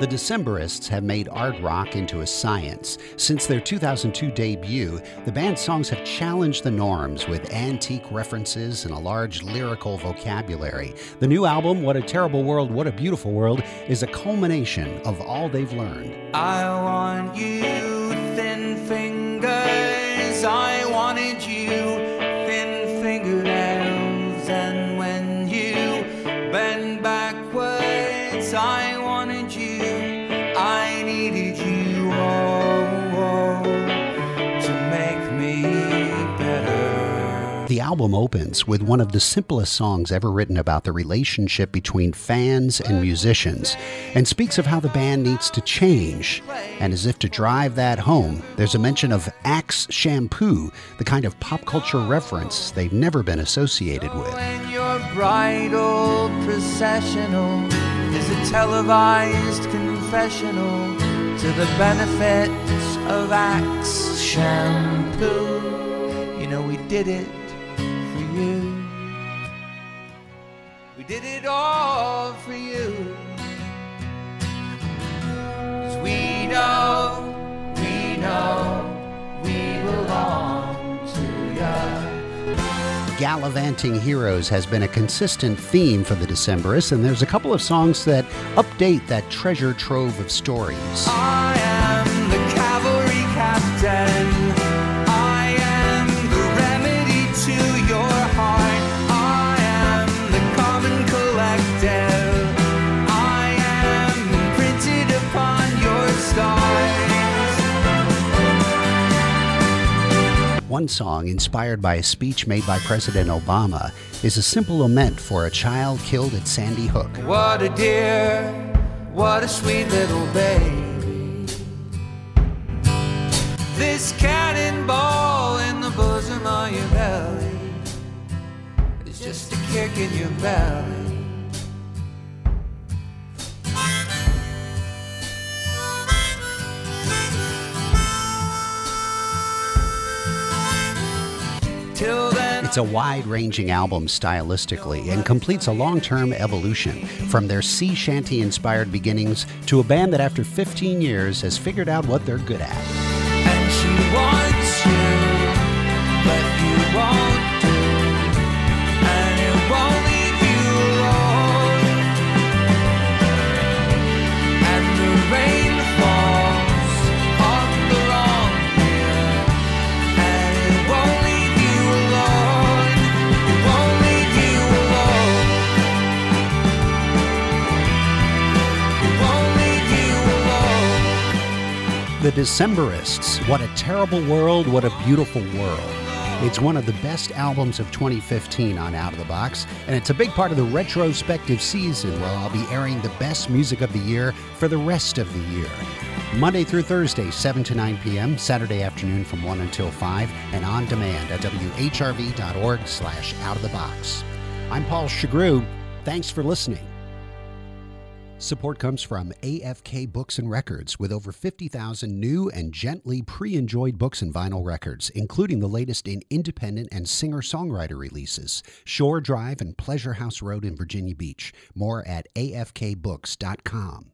The Decemberists have made art rock into a science. Since their 2002 debut, the band's songs have challenged the norms with antique references and a large lyrical vocabulary. The new album, What a Terrible World, What a Beautiful World, is a culmination of all they've learned. I want you, thin fingers. I wanted you, thin fingernails. And when you bend backwards, I wanted you. The album opens with one of the simplest songs ever written about the relationship between fans and musicians and speaks of how the band needs to change. And as if to drive that home, there's a mention of Axe shampoo, the kind of pop culture reference they've never been associated with. When your bridal processional is a televised confessional to the benefits of Axe shampoo. You know, we did it you. We did it all for you. 'Cause we know, we know, we belong to you. Gallivanting Heroes has been a consistent theme for the Decemberists, and there's a couple of songs that update that treasure trove of stories. Song, inspired by a speech made by President Obama, is a simple lament for a child killed at Sandy Hook. What a dear, what a sweet little baby. This cannonball in the bosom of your belly is just a kick in your belly. It's a wide ranging album stylistically and completes a long term evolution from their sea shanty inspired beginnings to a band that after 15 years has figured out what they're good at. The Decemberists, What a Terrible World, What a Beautiful World. It's one of the best albums of 2015 on Out of the Box, and it's a big part of the retrospective season where I'll be airing the best music of the year for the rest of the year. Monday through Thursday, 7 to 9 p.m., Saturday afternoon from 1 until 5, and on demand at whrv.org slash out of the box. I'm Paul Shugrue. Thanks for listening. Support comes from AFK Books and Records with over 50,000 new and gently pre enjoyed books and vinyl records, including the latest in independent and singer songwriter releases. Shore Drive and Pleasure House Road in Virginia Beach. More at afkbooks.com.